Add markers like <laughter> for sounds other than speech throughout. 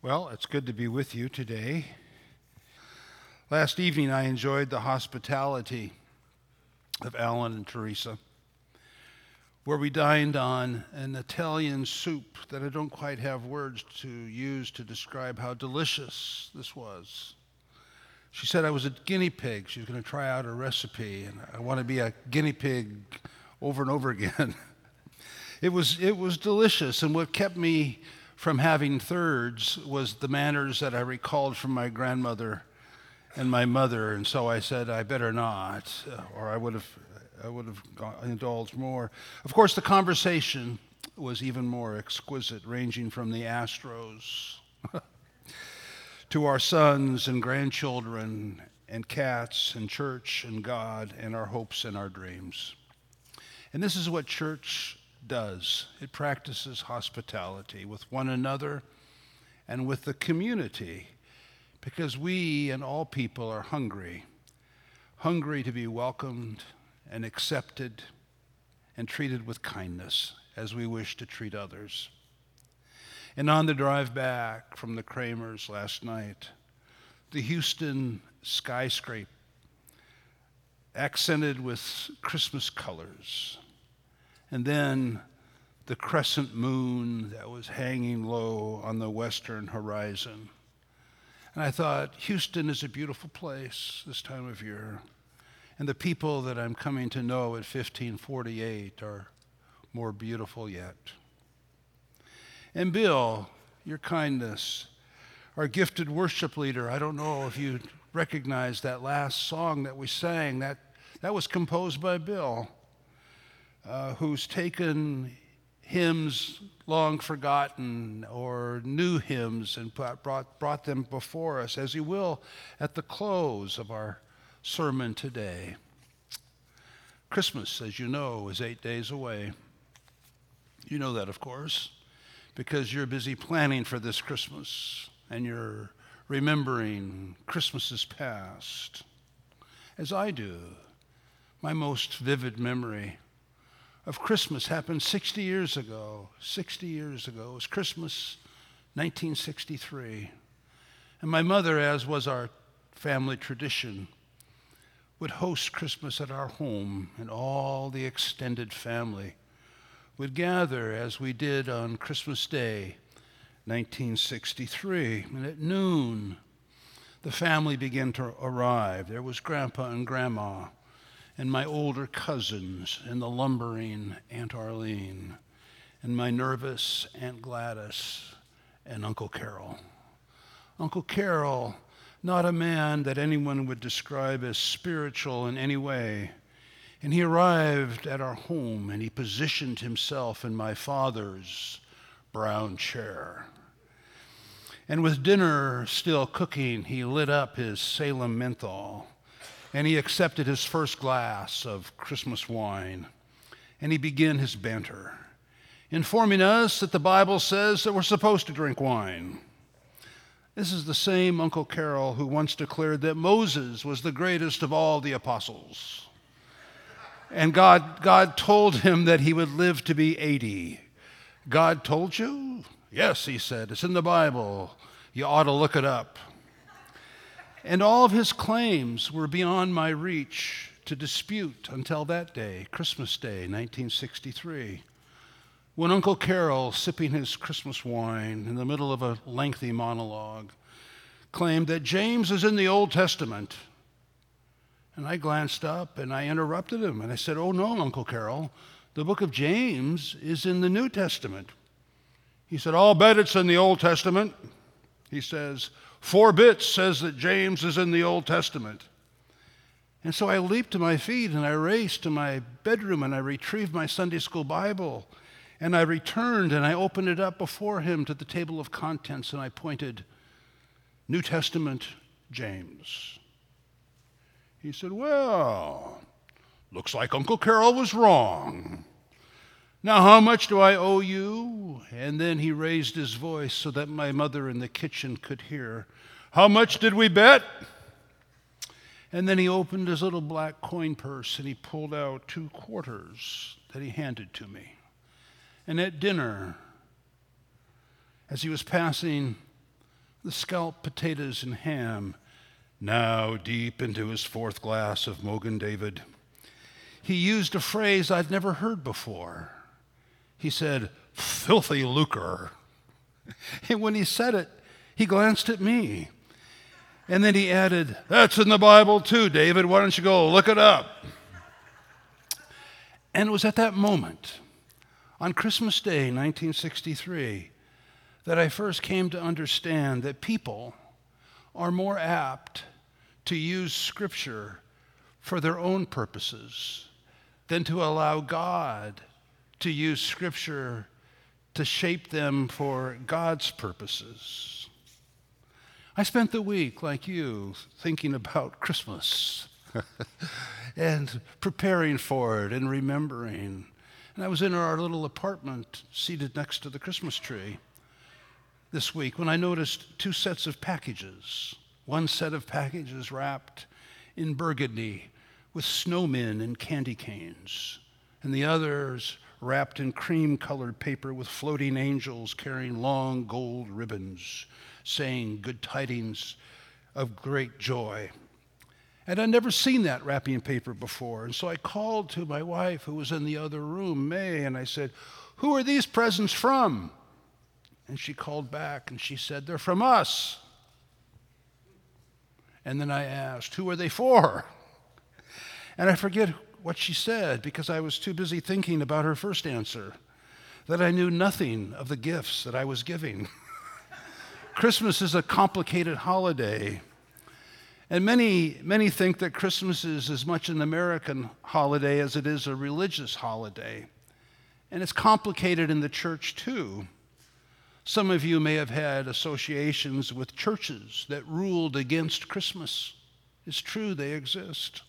Well, it's good to be with you today. Last evening, I enjoyed the hospitality of Alan and Teresa, where we dined on an Italian soup that I don't quite have words to use to describe how delicious this was. She said I was a guinea pig. She was going to try out a recipe, and I want to be a guinea pig over and over <laughs> again. it was, it was delicious, and what kept me from having thirds was the manners that I recalled from my grandmother and my mother, and so I said I better not, or I would have, I would have indulged more. Of course, the conversation was even more exquisite, ranging from the Astros <laughs> to our sons and grandchildren and cats and church and God and our hopes and our dreams. And this is what church does it practices hospitality with one another and with the community because we and all people are hungry, hungry to be welcomed and accepted and treated with kindness as we wish to treat others. And on the drive back from the Kramers last night, the Houston skyscraper, accented with Christmas colors, and then the crescent moon that was hanging low on the western horizon. And I thought, Houston is a beautiful place this time of year. And the people that I'm coming to know at 1548 are more beautiful yet. And Bill, your kindness, our gifted worship leader, I don't know if you recognize that last song that we sang. That, that was composed by Bill uh, who's taken hymns long forgotten or new hymns and brought, brought them before us, as he will at the close of our sermon today. Christmas, as you know, is eight days away. You know that, of course, because you're busy planning for this Christmas and you're remembering Christmases past, as I do. My most vivid memory of Christmas happened 60 years ago. 60 years ago. It was Christmas 1963. And my mother, as was our family tradition, would host Christmas at our home, and all the extended family would gather as we did on Christmas Day, 1963. And at noon, the family began to arrive. There was Grandpa and Grandma and my older cousins and the lumbering Aunt Arlene and my nervous Aunt Gladys and Uncle Carol. Uncle Carol, not a man that anyone would describe as spiritual in any way. And he arrived at our home and he positioned himself in my father's brown chair. And with dinner still cooking, he lit up his Salem menthol and he accepted his first glass of Christmas wine, and he began his banter, informing us that the Bible says that we're supposed to drink wine. This is the same Uncle Carol who once declared that Moses was the greatest of all the apostles. And God, God told him that he would live to be 80. God told you? Yes, he said. It's in the Bible. You ought to look it up. And all of his claims were beyond my reach to dispute until that day, Christmas Day, 1963, when Uncle Carol, sipping his Christmas wine in the middle of a lengthy monologue, claimed that James is in the Old Testament. And I glanced up and I interrupted him and I said, Oh, no, Uncle Carol, the book of James is in the New Testament. He said, I'll bet it's in the Old Testament. He says, Four bits says that James is in the Old Testament. And so I leaped to my feet and I raced to my bedroom and I retrieved my Sunday school Bible. And I returned and I opened it up before him to the table of contents and I pointed, New Testament, James. He said, Well, looks like Uncle Carol was wrong. Now, how much do I owe you? And then he raised his voice so that my mother in the kitchen could hear. How much did we bet? And then he opened his little black coin purse and he pulled out two quarters that he handed to me. And at dinner, as he was passing the scalloped potatoes and ham, now deep into his fourth glass of Mogen David. He used a phrase I'd never heard before. He said, filthy lucre. <laughs> And when he said it, he glanced at me. And then he added, That's in the Bible too, David. Why don't you go look it up? And it was at that moment, on Christmas Day, 1963, that I first came to understand that people are more apt to use Scripture for their own purposes than to allow God to use Scripture to shape them for God's purposes. I spent the week, like you, thinking about Christmas <laughs> and preparing for it and remembering. And I was in our little apartment seated next to the Christmas tree this week when I noticed two sets of packages. One set of packages wrapped in burgundy with snowmen and candy canes, and the others wrapped in cream colored paper with floating angels carrying long gold ribbons, saying good tidings of great joy. And I'd never seen that wrapping paper before. And so I called to my wife, who was in the other room, May, and I said, Who are these presents from? And she called back and she said, They're from us. And then I asked, Who are they for? And I forget what she said because I was too busy thinking about her first answer, that I knew nothing of the gifts that I was giving. <laughs> Christmas is a complicated holiday. And many, many think that Christmas is as much an American holiday as it is a religious holiday. And it's complicated in the church too. Some of you may have had associations with churches that ruled against Christmas. It's true, they exist.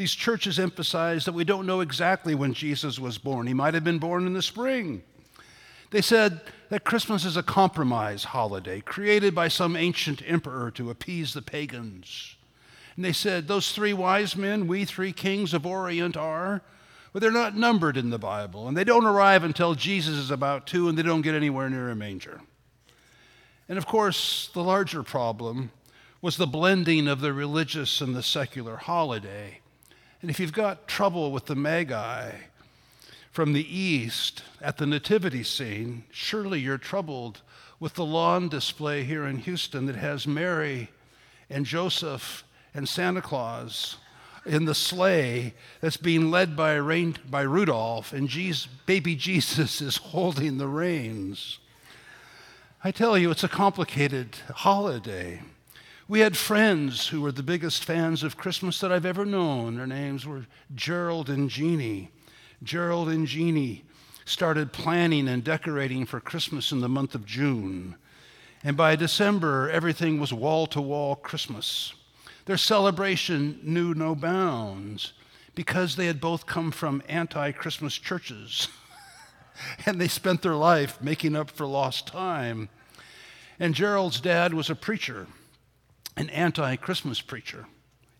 These churches emphasize that we don't know exactly when Jesus was born. He might have been born in the spring. They said that Christmas is a compromise holiday created by some ancient emperor to appease the pagans. And they said, Those three wise men, we three kings of Orient, are, but they're not numbered in the Bible. And they don't arrive until Jesus is about two, and they don't get anywhere near a manger. And of course, the larger problem was the blending of the religious and the secular holiday. And if you've got trouble with the Magi from the east at the nativity scene, surely you're troubled with the lawn display here in Houston that has Mary and Joseph and Santa Claus in the sleigh that's being led by, rain, by Rudolph, and Jesus, baby Jesus is <laughs> holding the reins. I tell you, it's a complicated holiday. We had friends who were the biggest fans of Christmas that I've ever known. Their names were Gerald and Jeannie. Gerald and Jeannie started planning and decorating for Christmas in the month of June. And by December, everything was wall to wall Christmas. Their celebration knew no bounds because they had both come from anti Christmas churches. <laughs> and they spent their life making up for lost time. And Gerald's dad was a preacher an anti Christmas preacher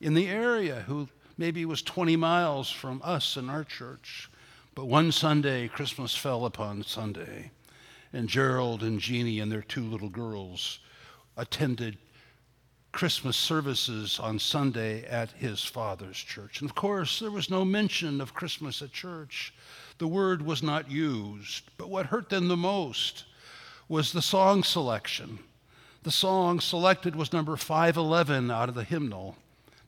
in the area who maybe was 20 miles from us and our church. But one Sunday, Christmas fell upon Sunday, and Gerald and Jeannie and their two little girls attended Christmas services on Sunday at his father's church. And of course, there was no mention of Christmas at church. The word was not used. But what hurt them the most was the song selection. The song selected was number 511 out of the hymnal,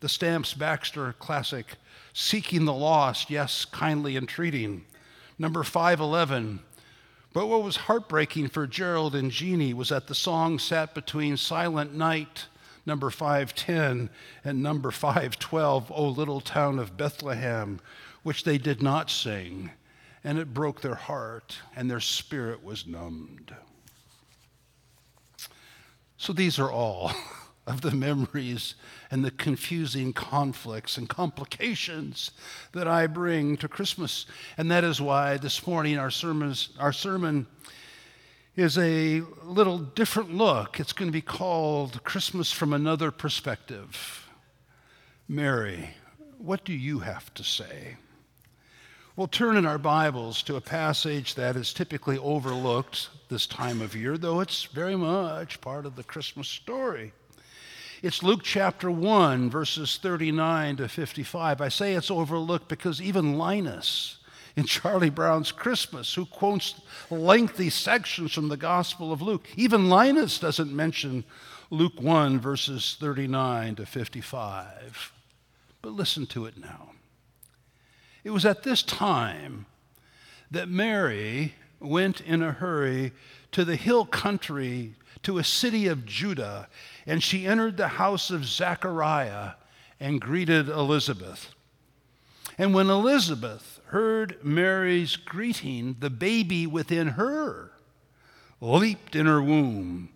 the Stamps Baxter classic, Seeking the Lost, Yes, Kindly Entreating, number 511. But what was heartbreaking for Gerald and Jeannie was that the song sat between Silent Night, number 510, and number 512, O Little Town of Bethlehem, which they did not sing. And it broke their heart, and their spirit was numbed. So these are all <laughs> of the memories and the confusing conflicts and complications that I bring to Christmas. And that is why this morning our, sermons, our sermon is a little different look. It's going to be called Christmas from Another Perspective. Mary, what do you have to say? We'll turn in our Bibles to a passage that is typically overlooked this time of year, though it's very much part of the Christmas story. It's Luke chapter 1, verses 39 to 55. I say it's overlooked because even Linus in Charlie Brown's Christmas, who quotes lengthy sections from the Gospel of Luke, even Linus doesn't mention Luke 1, verses 39 to 55. But listen to it now. It was at this time that Mary went in a hurry to the hill country, to a city of Judah, and she entered the house of Zechariah and greeted Elizabeth. And when Elizabeth heard Mary's greeting, the baby within her leaped in her womb,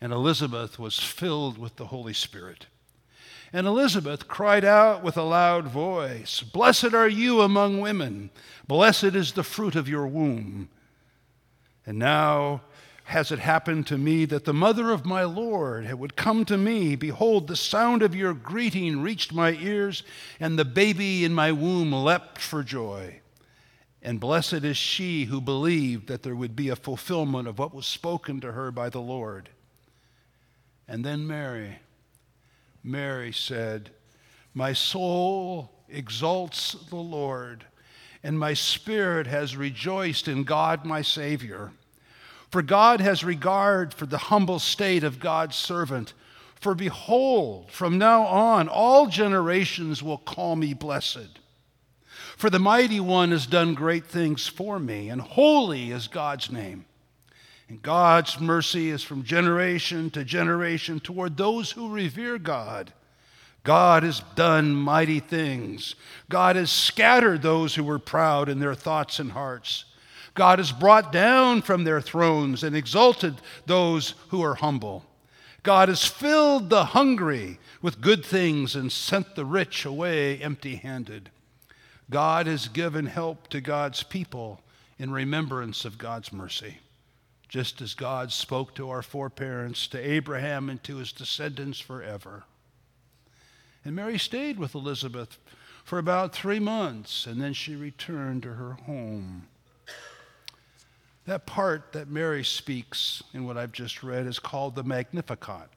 and Elizabeth was filled with the Holy Spirit. And Elizabeth cried out with a loud voice, Blessed are you among women, blessed is the fruit of your womb. And now has it happened to me that the mother of my Lord would come to me. Behold, the sound of your greeting reached my ears, and the baby in my womb leapt for joy. And blessed is she who believed that there would be a fulfillment of what was spoken to her by the Lord. And then Mary Mary said, My soul exalts the Lord, and my spirit has rejoiced in God my Savior. For God has regard for the humble state of God's servant. For behold, from now on, all generations will call me blessed. For the mighty one has done great things for me, and holy is God's name. And God's mercy is from generation to generation toward those who revere God. God has done mighty things. God has scattered those who were proud in their thoughts and hearts. God has brought down from their thrones and exalted those who are humble. God has filled the hungry with good things and sent the rich away empty handed. God has given help to God's people in remembrance of God's mercy just as God spoke to our foreparents, to Abraham, and to his descendants forever. And Mary stayed with Elizabeth for about three months, and then she returned to her home. That part that Mary speaks in what I've just read is called the Magnificat,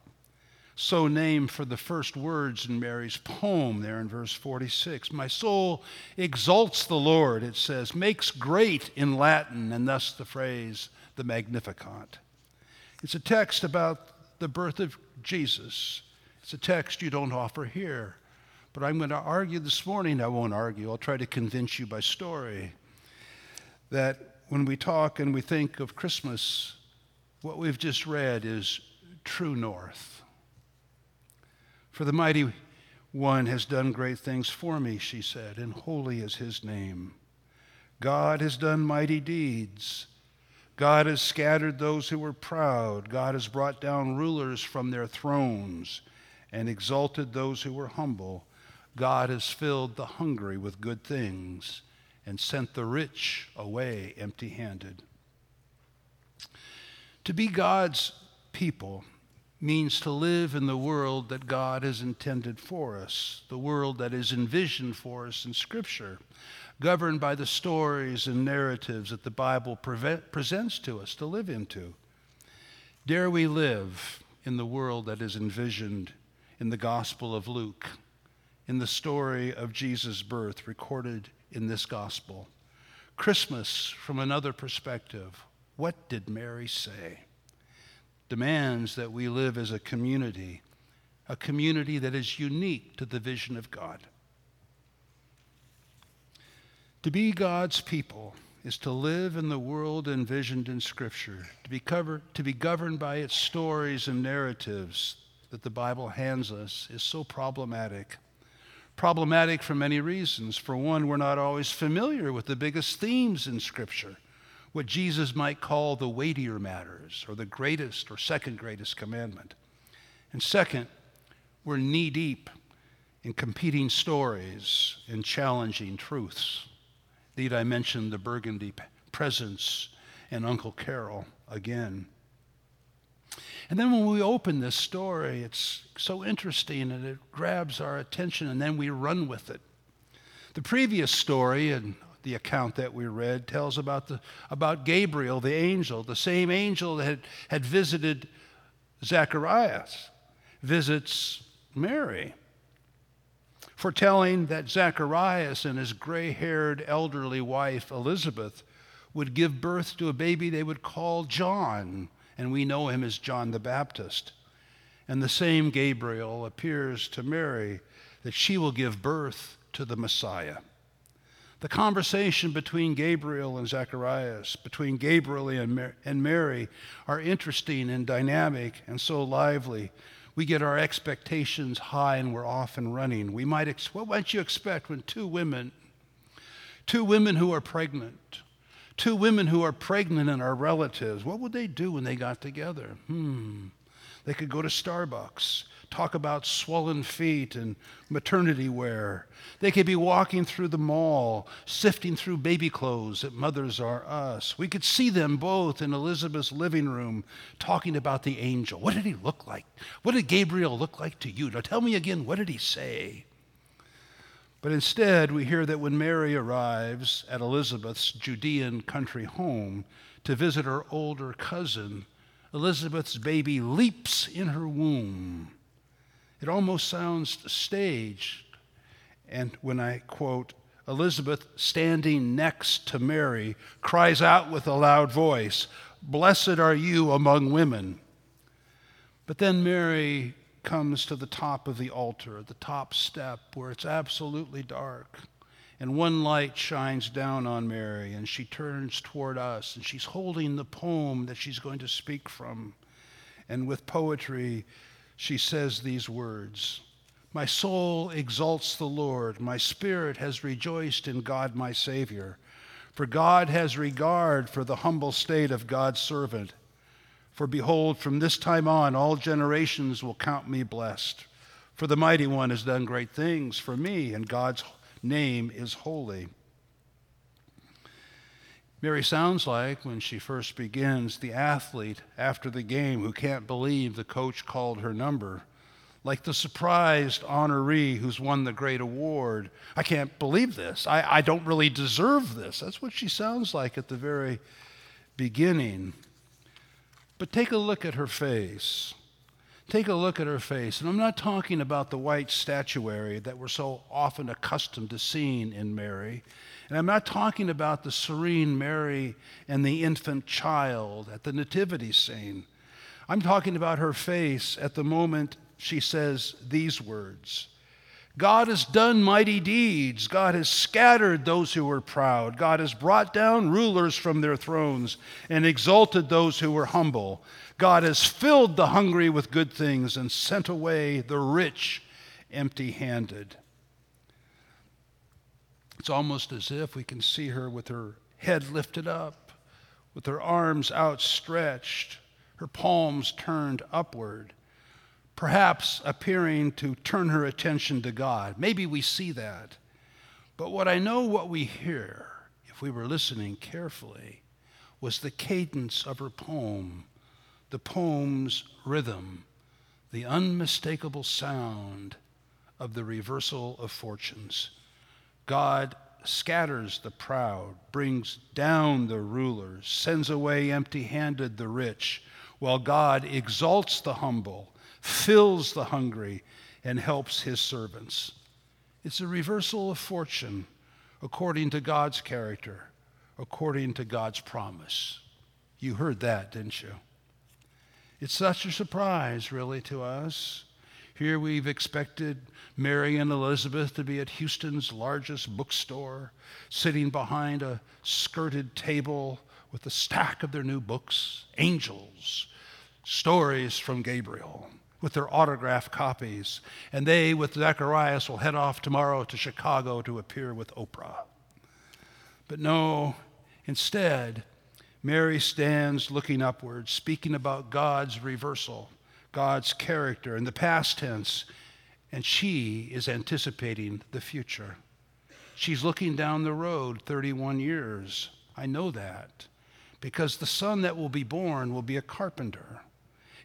so named for the first words in Mary's poem there in verse 46. My soul exalts the Lord, it says, makes great in Latin, and thus the phrase, the Magnificat. It's a text about the birth of Jesus. It's a text you don't offer here. But I'm going to argue this morning, I won't argue, I'll try to convince you by story, that when we talk and we think of Christmas, what we've just read is true north. For the mighty one has done great things for me, she said, and holy is his name. God has done mighty deeds. God has scattered those who were proud. God has brought down rulers from their thrones and exalted those who were humble. God has filled the hungry with good things and sent the rich away empty handed. To be God's people means to live in the world that God has intended for us, the world that is envisioned for us in Scripture governed by the stories and narratives that the Bible presents to us to live into. Dare we live in the world that is envisioned in the Gospel of Luke, in the story of Jesus' birth recorded in this Gospel. Christmas from another perspective. What did Mary say? Demands that we live as a community, a community that is unique to the vision of God. To be God's people is to live in the world envisioned in Scripture, to be, covered, to be governed by its stories and narratives that the Bible hands us is so problematic. Problematic for many reasons. For one, we're not always familiar with the biggest themes in Scripture, what Jesus might call the weightier matters, or the greatest or second greatest commandment. And second, we're knee deep in competing stories and challenging truths. Need I mention the Burgundy presents and Uncle Carol again? And then when we open this story, it's so interesting and it grabs our attention, and then we run with it. The previous story and the account that we read, tells about, the, about Gabriel, the angel, the same angel that had, had visited Zacharias, visits Mary, foretelling that Zacharias and his gray haired elderly wife, Elizabeth, would give birth to a baby they would call John, and we know him as John the Baptist. And the same Gabriel appears to Mary that she will give birth to the Messiah. The conversation between Gabriel and Zacharias, between Gabriel and Mary, are interesting and dynamic and so lively. We get our expectations high and we're off and running. We might ex- what might you expect when two women, two women who are pregnant, two women who are pregnant and are relatives, what would they do when they got together? Hmm. They could go to Starbucks talk about swollen feet and maternity wear. They could be walking through the mall, sifting through baby clothes at mothers are us. We could see them both in Elizabeth's living room talking about the angel. What did he look like? What did Gabriel look like to you? Now tell me again, what did he say? But instead, we hear that when Mary arrives at Elizabeth's Judean country home to visit her older cousin, Elizabeth's baby leaps in her womb. It almost sounds staged. And when I quote, Elizabeth, standing next to Mary, cries out with a loud voice, Blessed are you among women. But then Mary comes to the top of the altar, the top step, where it's absolutely dark. And one light shines down on Mary, and she turns toward us, and she's holding the poem that she's going to speak from. And with poetry, she says these words My soul exalts the Lord, my spirit has rejoiced in God my Savior. For God has regard for the humble state of God's servant. For behold, from this time on, all generations will count me blessed. For the mighty one has done great things for me, and God's name is holy. Mary sounds like, when she first begins, the athlete after the game who can't believe the coach called her number. Like the surprised honoree who's won the great award. I can't believe this. I, I don't really deserve this. That's what she sounds like at the very beginning. But take a look at her face. Take a look at her face. And I'm not talking about the white statuary that we're so often accustomed to seeing in Mary. And I'm not talking about the serene Mary and the infant child at the nativity scene. I'm talking about her face at the moment she says these words God has done mighty deeds. God has scattered those who were proud. God has brought down rulers from their thrones and exalted those who were humble. God has filled the hungry with good things and sent away the rich empty handed. It's almost as if we can see her with her head lifted up, with her arms outstretched, her palms turned upward, perhaps appearing to turn her attention to God. Maybe we see that. But what I know what we hear, if we were listening carefully, was the cadence of her poem, the poem's rhythm, the unmistakable sound of the reversal of fortunes. God scatters the proud, brings down the rulers, sends away empty handed the rich, while God exalts the humble, fills the hungry, and helps his servants. It's a reversal of fortune according to God's character, according to God's promise. You heard that, didn't you? It's such a surprise, really, to us. Here we've expected Mary and Elizabeth to be at Houston's largest bookstore, sitting behind a skirted table with a stack of their new books, Angels, Stories from Gabriel, with their autographed copies. And they, with Zacharias, will head off tomorrow to Chicago to appear with Oprah. But no, instead, Mary stands looking upward, speaking about God's reversal God's character in the past tense, and she is anticipating the future. She's looking down the road 31 years. I know that because the son that will be born will be a carpenter.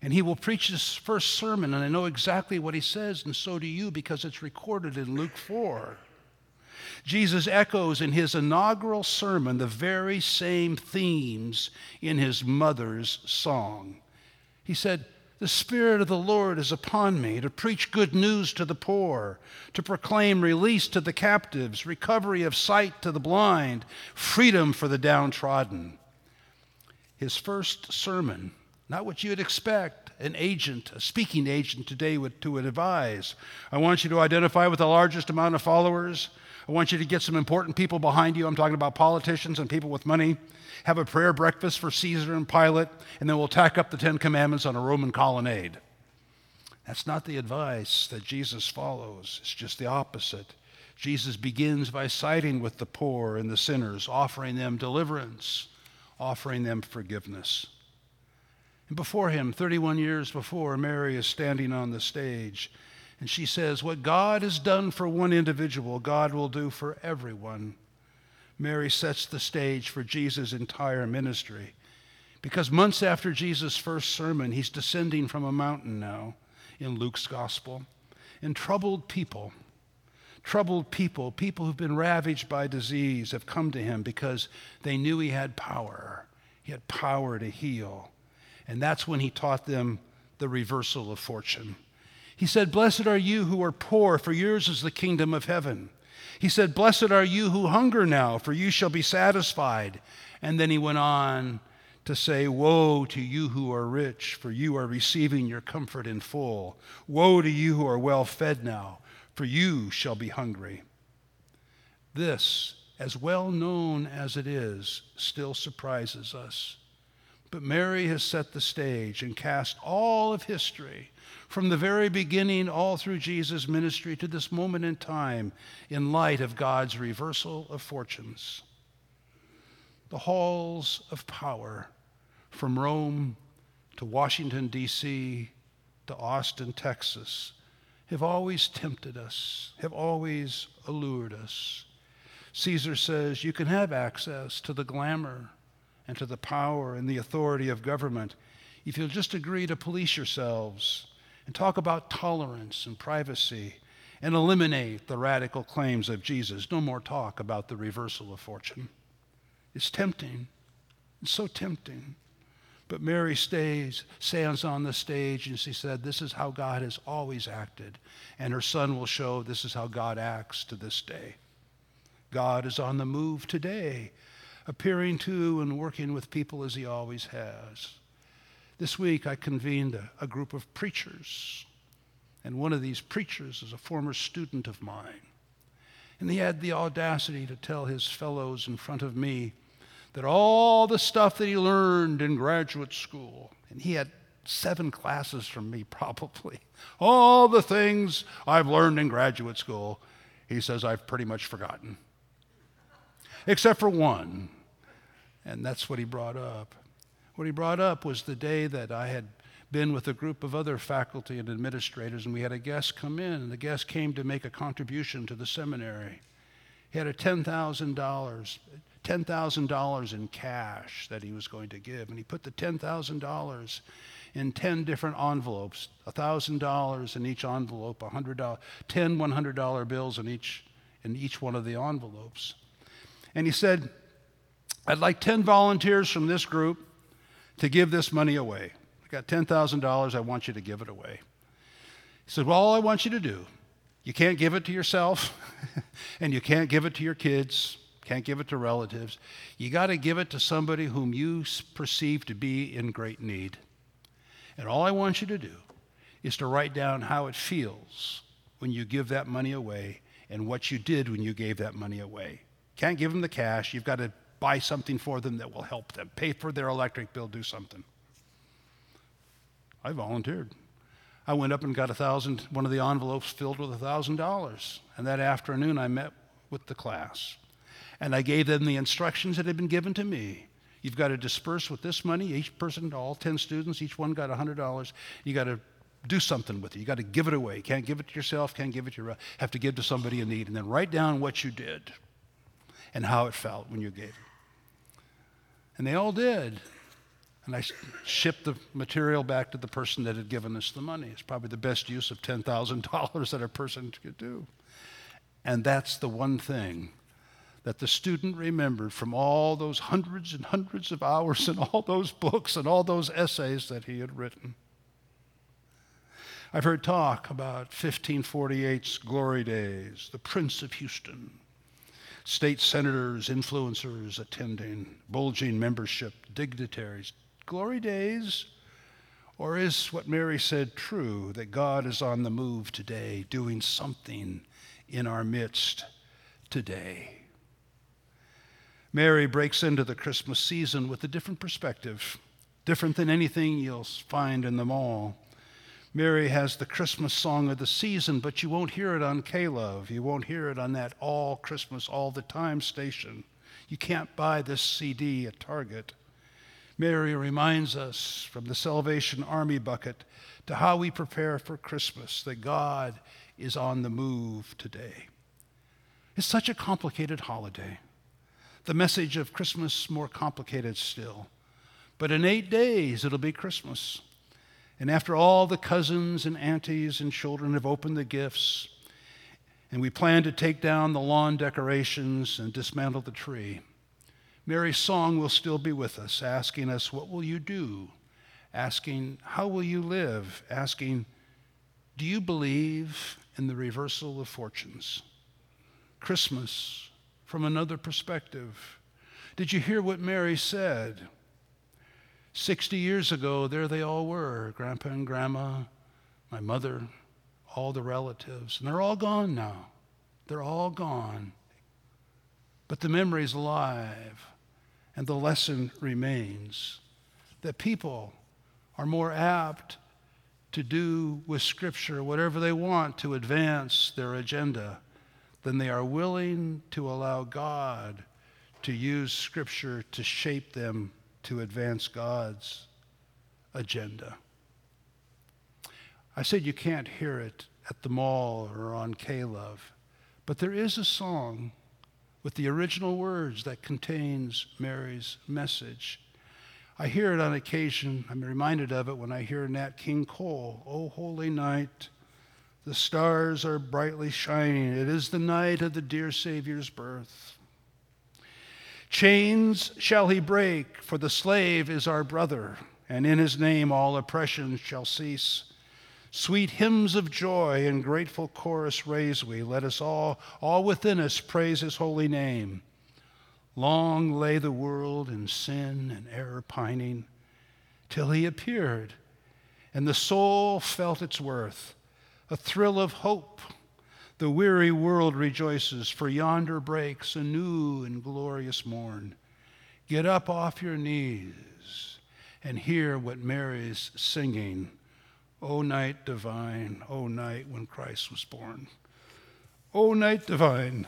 And he will preach his first sermon, and I know exactly what he says, and so do you because it's recorded in Luke 4. Jesus echoes in his inaugural sermon the very same themes in his mother's song. He said, The Spirit of the Lord is upon me to preach good news to the poor, to proclaim release to the captives, recovery of sight to the blind, freedom for the downtrodden. His first sermon, not what you'd expect an agent, a speaking agent today would, to advise. I want you to identify with the largest amount of followers. I want you to get some important people behind you. I'm talking about politicians and people with money. Have a prayer breakfast for Caesar and Pilate, and then we'll tack up the Ten Commandments on a Roman colonnade. That's not the advice that Jesus follows, it's just the opposite. Jesus begins by siding with the poor and the sinners, offering them deliverance, offering them forgiveness. And before him, 31 years before, Mary is standing on the stage and she says, What God has done for one individual, God will do for everyone. Mary sets the stage for Jesus' entire ministry. Because months after Jesus' first sermon, he's descending from a mountain now in Luke's gospel. And troubled people, troubled people, people who've been ravaged by disease, have come to him because they knew he had power. He had power to heal. And that's when he taught them the reversal of fortune. He said, Blessed are you who are poor, for yours is the kingdom of heaven. He said, Blessed are you who hunger now, for you shall be satisfied. And then he went on to say, Woe to you who are rich, for you are receiving your comfort in full. Woe to you who are well fed now, for you shall be hungry. This, as well known as it is, still surprises us. But Mary has set the stage and cast all of history from the very beginning, all through Jesus' ministry to this moment in time, in light of God's reversal of fortunes. The halls of power, from Rome to Washington, D.C., to Austin, Texas, have always tempted us, have always allured us. Caesar says you can have access to the glamour and to the power and the authority of government if you'll just agree to police yourselves and talk about tolerance and privacy and eliminate the radical claims of Jesus. No more talk about the reversal of fortune. It's tempting. It's so tempting. But Mary stays, stands on the stage, and she said, This is how God has always acted. And her son will show this is how God acts to this day. God is on the move today appearing to and working with people as he always has. This week, I convened a, a group of preachers, and one of these preachers is a former student of mine. And he had the audacity to tell his fellows in front of me that all the stuff that he learned in graduate school, and he had seven classes from me <laughs> probably, all the things I've learned in graduate school, he says I've pretty much forgotten. Except for one. And that's what he brought up. What he brought up was the day that I had been with a group of other faculty and administrators, and we had a guest come in, and the guest came to make a contribution to the seminary. He had a $10,000, $10,000 in cash that he was going to give, and he put the $10,000 in 10 different envelopes, $1,000 in each envelope, $100, 10 $100 bills in each, in each one of the envelopes. And he said, I'd like 10 volunteers from this group to give this money away. I got $10,000. I want you to give it away. He said, Well, all I want you to do, you can't give it to yourself, <laughs> and you can't give it to your kids, can't give it to relatives. You got to give it to somebody whom you perceive to be in great need. And all I want you to do is to write down how it feels when you give that money away and what you did when you gave that money away. Can't give them the cash. You've got to buy something for them that will help them, pay for their electric bill, do something. I volunteered. I went up and got a thousand, one of the envelopes filled with a thousand dollars. And that afternoon I met with the class. And I gave them the instructions that had been given to me. You've got to disperse with this money, each person, to all 10 students, each one got a $100. You got to do something with it. You got to give it away. You can't give it to yourself, can't give it to your, have to give to somebody in need. And then write down what you did and how it felt when you gave it. And they all did. And I shipped the material back to the person that had given us the money. It's probably the best use of $10,000 <laughs> that a person could do. And that's the one thing that the student remembered from all those hundreds and hundreds of hours and all those books and all those essays that he had written. I've heard talk about 1548's glory days, the Prince of Houston, state senators, influencers attending, bulging membership, dignitaries. Glory days? Or is what Mary said true, that God is on the move today, doing something in our midst today? Mary breaks into the Christmas season with a different perspective, different than anything you'll find in them all. Mary has the Christmas song of the season, but you won't hear it on K-Love. You won't hear it on that all Christmas all the time station. You can't buy this CD at Target. Mary reminds us from the Salvation Army bucket to how we prepare for Christmas that God is on the move today. It's such a complicated holiday. The message of Christmas more complicated still. But in eight days, it'll be Christmas. And after all the cousins and aunties and children have opened the gifts, and we plan to take down the lawn decorations and dismantle the tree, Mary's song will still be with us, asking us, What will you do? Asking, How will you live? Asking, Do you believe in the reversal of fortunes? Christmas from another perspective. Did you hear what Mary said? 60 years ago, there they all were grandpa and grandma, my mother, all the relatives, and they're all gone now. They're all gone. But the memory's alive, and the lesson remains that people are more apt to do with Scripture whatever they want to advance their agenda than they are willing to allow God to use Scripture to shape them to advance God's agenda. I said you can't hear it at the mall or on K-Love, but there is a song with the original words that contains Mary's message. I hear it on occasion. I'm reminded of it when I hear Nat King Cole, O holy night, the stars are brightly shining. It is the night of the dear Savior's birth. Chains shall he break, for the slave is our brother, and in his name all oppression shall cease. Sweet hymns of joy and grateful chorus raise we. Let us all, all within us, praise his holy name. Long lay the world in sin and error pining, till he appeared, and the soul felt its worth, a thrill of hope the weary world rejoices, for yonder breaks a new and glorious morn. Get up off your knees and hear what Mary's singing. O night divine, O night when Christ was born. O night divine,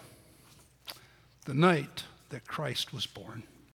the night that Christ was born.